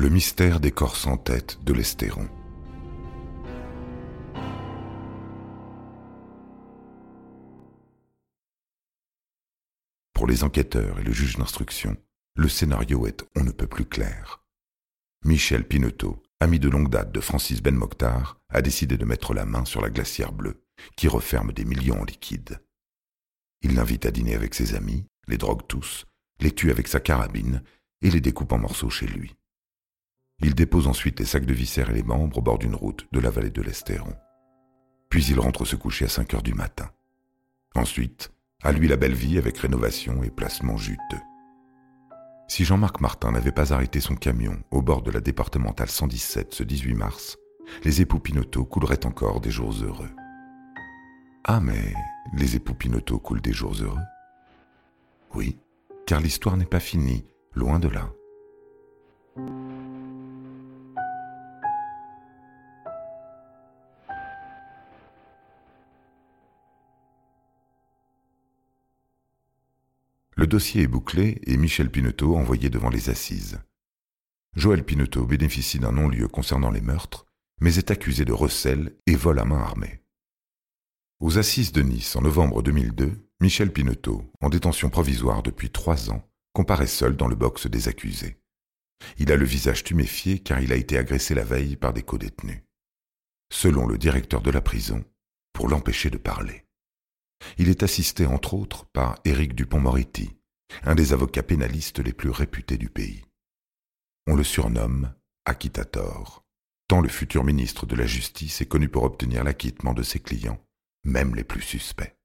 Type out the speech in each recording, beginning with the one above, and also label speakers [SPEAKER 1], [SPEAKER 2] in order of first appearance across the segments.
[SPEAKER 1] Le mystère des corps sans tête de l'Estéron. Pour les enquêteurs et le juge d'instruction, le scénario est on ne peut plus clair. Michel Pineteau, ami de longue date de Francis Ben Mokhtar, a décidé de mettre la main sur la glacière bleue, qui referme des millions en liquide. Il l'invite à dîner avec ses amis, les drogue tous, les tue avec sa carabine et les découpe en morceaux chez lui. Il dépose ensuite les sacs de viscères et les membres au bord d'une route de la vallée de l'Estéron. Puis il rentre se coucher à 5 heures du matin. Ensuite, à lui la belle vie avec rénovation et placement juteux. Si Jean-Marc Martin n'avait pas arrêté son camion au bord de la départementale 117 ce 18 mars, les époux Pinotto couleraient encore des jours heureux. Ah mais les époux Pinotto coulent des jours heureux? Oui, car l'histoire n'est pas finie, loin de là. Le dossier est bouclé et Michel Pineteau envoyé devant les assises. Joël Pineteau bénéficie d'un non-lieu concernant les meurtres, mais est accusé de recel et vol à main armée. Aux assises de Nice en novembre 2002, Michel Pineteau, en détention provisoire depuis trois ans, comparaît seul dans le box des accusés. Il a le visage tuméfié car il a été agressé la veille par des co-détenus. Selon le directeur de la prison, pour l'empêcher de parler. Il est assisté entre autres par Éric Dupont-Moretti, un des avocats pénalistes les plus réputés du pays. On le surnomme acquittator, tant le futur ministre de la Justice est connu pour obtenir l'acquittement de ses clients, même les plus suspects.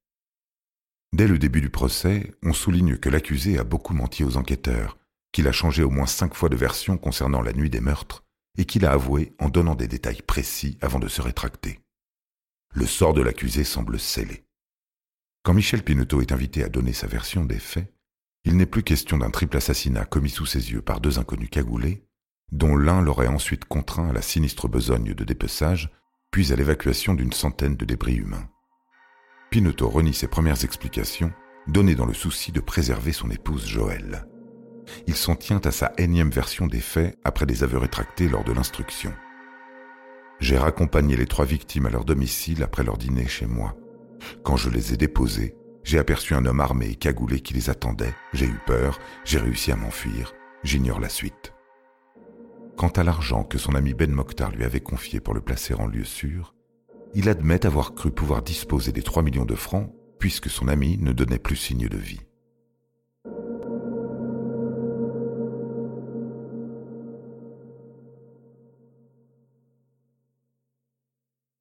[SPEAKER 1] Dès le début du procès, on souligne que l'accusé a beaucoup menti aux enquêteurs, qu'il a changé au moins cinq fois de version concernant la nuit des meurtres, et qu'il a avoué en donnant des détails précis avant de se rétracter. Le sort de l'accusé semble scellé. Quand Michel Pineteau est invité à donner sa version des faits, il n'est plus question d'un triple assassinat commis sous ses yeux par deux inconnus cagoulés, dont l'un l'aurait ensuite contraint à la sinistre besogne de dépeçage, puis à l'évacuation d'une centaine de débris humains. Pineteau renie ses premières explications, données dans le souci de préserver son épouse Joëlle. Il s'en tient à sa énième version des faits après des aveux rétractés lors de l'instruction. J'ai raccompagné les trois victimes à leur domicile après leur dîner chez moi. Quand je les ai déposés, j'ai aperçu un homme armé et cagoulé qui les attendait. J'ai eu peur, j'ai réussi à m'enfuir. J'ignore la suite. Quant à l'argent que son ami Ben Mokhtar lui avait confié pour le placer en lieu sûr, il admet avoir cru pouvoir disposer des 3 millions de francs puisque son ami ne donnait plus signe de vie.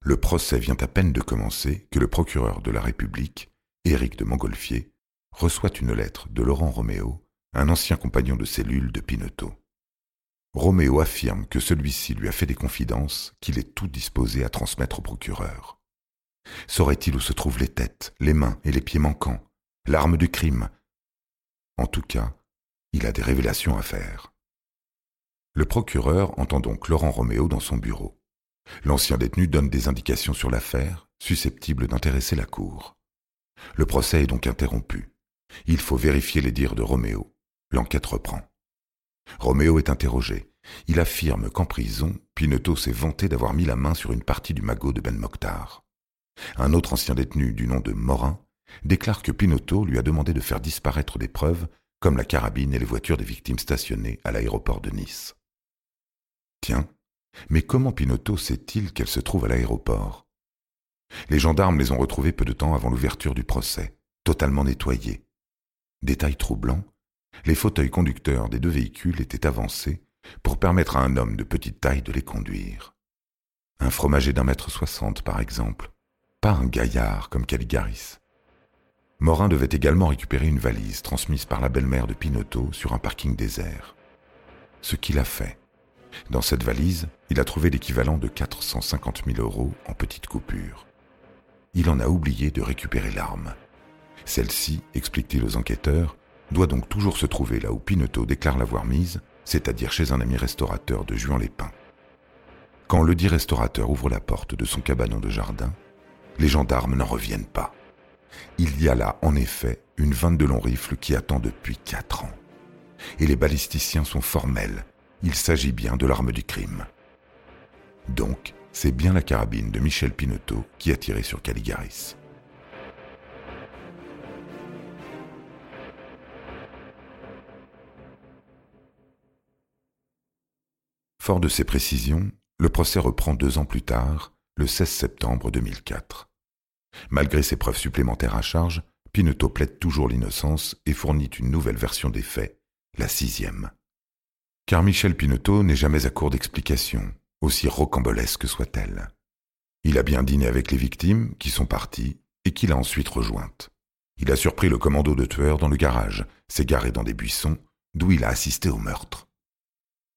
[SPEAKER 1] Le procès vient à peine de commencer que le procureur de la République, Éric de Montgolfier, reçoit une lettre de Laurent Roméo, un ancien compagnon de cellule de Pineteau. Roméo affirme que celui-ci lui a fait des confidences qu'il est tout disposé à transmettre au procureur. Saurait-il où se trouvent les têtes, les mains et les pieds manquants, l'arme du crime? En tout cas, il a des révélations à faire. Le procureur entend donc Laurent Roméo dans son bureau. L'ancien détenu donne des indications sur l'affaire, susceptibles d'intéresser la Cour. Le procès est donc interrompu. Il faut vérifier les dires de Roméo. L'enquête reprend. Roméo est interrogé. Il affirme qu'en prison, Pineto s'est vanté d'avoir mis la main sur une partie du magot de Ben Mokhtar. Un autre ancien détenu du nom de Morin déclare que Pinotto lui a demandé de faire disparaître des preuves comme la carabine et les voitures des victimes stationnées à l'aéroport de Nice. Tiens, mais comment Pinotto sait-il qu'elle se trouve à l'aéroport? Les gendarmes les ont retrouvées peu de temps avant l'ouverture du procès, totalement nettoyées. Détail troublant, les fauteuils conducteurs des deux véhicules étaient avancés pour permettre à un homme de petite taille de les conduire. Un fromager d'un mètre soixante, par exemple, pas un gaillard comme Caligaris. Morin devait également récupérer une valise transmise par la belle-mère de Pinotto sur un parking désert. Ce qu'il a fait. Dans cette valise, il a trouvé l'équivalent de 450 000 euros en petites coupures. Il en a oublié de récupérer l'arme. Celle-ci, explique-t-il aux enquêteurs, doit donc toujours se trouver là où Pineteau déclare l'avoir mise, c'est-à-dire chez un ami restaurateur de Juan-les-Pins. Quand le dit restaurateur ouvre la porte de son cabanon de jardin, les gendarmes n'en reviennent pas. Il y a là, en effet, une 22 long rifle qui attend depuis quatre ans. Et les balisticiens sont formels il s'agit bien de l'arme du crime. Donc, c'est bien la carabine de Michel Pinotto qui a tiré sur Caligaris. Fort de ces précisions, le procès reprend deux ans plus tard, le 16 septembre 2004. Malgré ses preuves supplémentaires à charge, Pinotto plaide toujours l'innocence et fournit une nouvelle version des faits, la sixième. Car Michel Pinotto n'est jamais à court d'explications, aussi rocambolesque soit-elle. Il a bien dîné avec les victimes, qui sont parties, et qu'il a ensuite rejointes. Il a surpris le commando de tueurs dans le garage, s'est garé dans des buissons, d'où il a assisté au meurtre.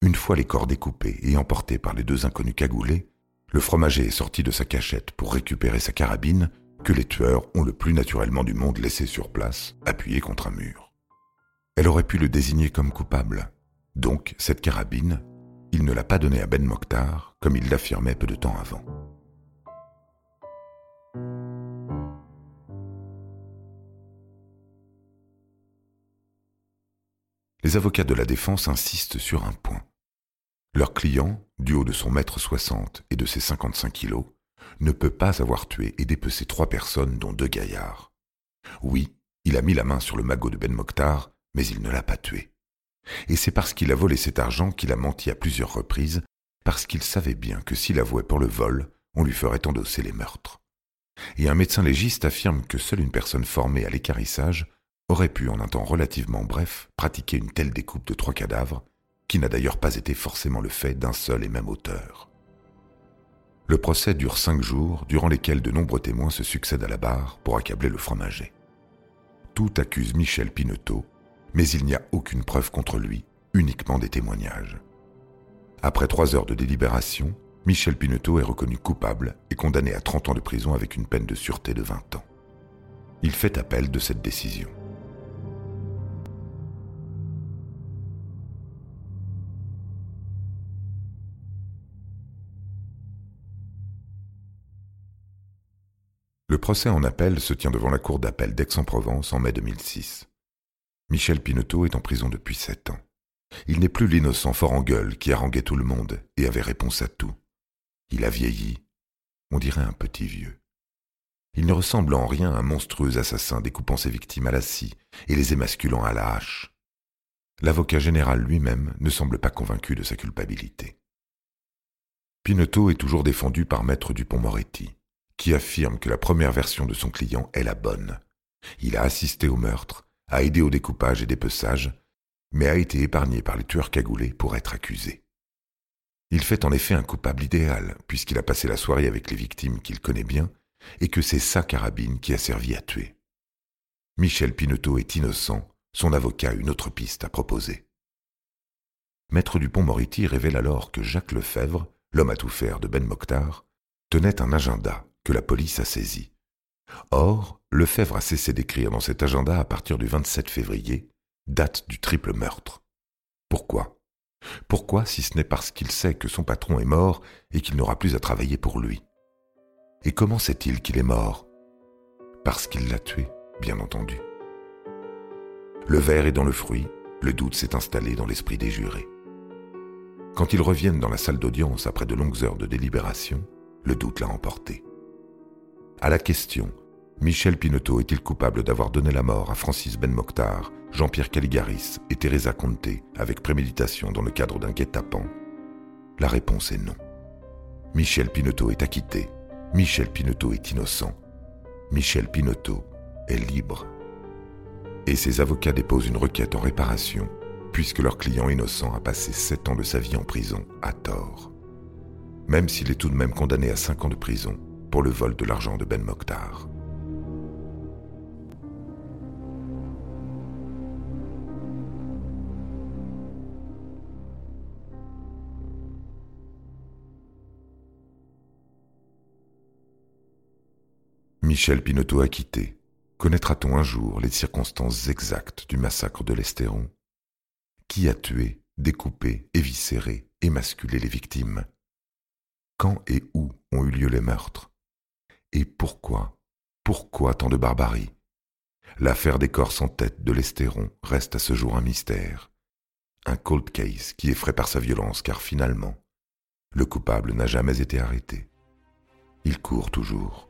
[SPEAKER 1] Une fois les corps découpés et emportés par les deux inconnus cagoulés, le fromager est sorti de sa cachette pour récupérer sa carabine que les tueurs ont le plus naturellement du monde laissée sur place, appuyée contre un mur. Elle aurait pu le désigner comme coupable. Donc, cette carabine, il ne l'a pas donnée à Ben Mokhtar, comme il l'affirmait peu de temps avant. Les avocats de la défense insistent sur un point. Leur client, du haut de son mètre soixante et de ses cinquante-cinq kilos, ne peut pas avoir tué et dépecé trois personnes, dont deux gaillards. Oui, il a mis la main sur le magot de Ben Mokhtar, mais il ne l'a pas tué. Et c'est parce qu'il a volé cet argent qu'il a menti à plusieurs reprises, parce qu'il savait bien que s'il avouait pour le vol, on lui ferait endosser les meurtres. Et un médecin légiste affirme que seule une personne formée à l'écarissage aurait pu, en un temps relativement bref, pratiquer une telle découpe de trois cadavres, qui n'a d'ailleurs pas été forcément le fait d'un seul et même auteur. Le procès dure cinq jours, durant lesquels de nombreux témoins se succèdent à la barre pour accabler le fromager. Tout accuse Michel Pinotto, mais il n'y a aucune preuve contre lui, uniquement des témoignages. Après trois heures de délibération, Michel Pinotto est reconnu coupable et condamné à 30 ans de prison avec une peine de sûreté de 20 ans. Il fait appel de cette décision. Le procès en appel se tient devant la cour d'appel d'Aix-en-Provence en mai 2006. Michel Pinotto est en prison depuis sept ans. Il n'est plus l'innocent fort en gueule qui haranguait tout le monde et avait réponse à tout. Il a vieilli. On dirait un petit vieux. Il ne ressemble en rien à un monstrueux assassin découpant ses victimes à la scie et les émasculant à la hache. L'avocat général lui-même ne semble pas convaincu de sa culpabilité. Pinotto est toujours défendu par Maître Dupont-Moretti qui affirme que la première version de son client est la bonne. Il a assisté au meurtre, a aidé au découpage et dépeçage, mais a été épargné par les tueurs cagoulés pour être accusé. Il fait en effet un coupable idéal, puisqu'il a passé la soirée avec les victimes qu'il connaît bien, et que c'est sa carabine qui a servi à tuer. Michel Pinotto est innocent, son avocat a une autre piste à proposer. Maître Dupont-Moretti révèle alors que Jacques Lefebvre, l'homme à tout faire de Ben Mokhtar, tenait un agenda que la police a saisi. Or, Lefebvre a cessé d'écrire dans cet agenda à partir du 27 février, date du triple meurtre. Pourquoi? Pourquoi si ce n'est parce qu'il sait que son patron est mort et qu'il n'aura plus à travailler pour lui? Et comment sait-il qu'il est mort? Parce qu'il l'a tué, bien entendu. Le verre est dans le fruit, le doute s'est installé dans l'esprit des jurés. Quand ils reviennent dans la salle d'audience après de longues heures de délibération, le doute l'a emporté. À la question Michel Pinotto est-il coupable d'avoir donné la mort à Francis Ben Mokhtar, Jean-Pierre Caligaris et Teresa Conte avec préméditation dans le cadre d'un guet-apens? La réponse est non. Michel Pinotto est acquitté. Michel Pinotto est innocent. Michel Pinotto est libre. Et ses avocats déposent une requête en réparation, puisque leur client innocent a passé sept ans de sa vie en prison à tort. Même s'il est tout de même condamné à cinq ans de prison, pour le vol de l'argent de Ben Mokhtar. Michel Pinotto acquitté. Connaîtra-t-on un jour les circonstances exactes du massacre de l'Estéron? Qui a tué, découpé, éviscéré, émasculé les victimes? Quand et où ont eu lieu les meurtres? Et pourquoi Pourquoi tant de barbarie? L'affaire des corps sans tête de l'Estéron reste à ce jour un mystère. un cold case qui effraie par sa violence car finalement, le coupable n'a jamais été arrêté. Il court toujours,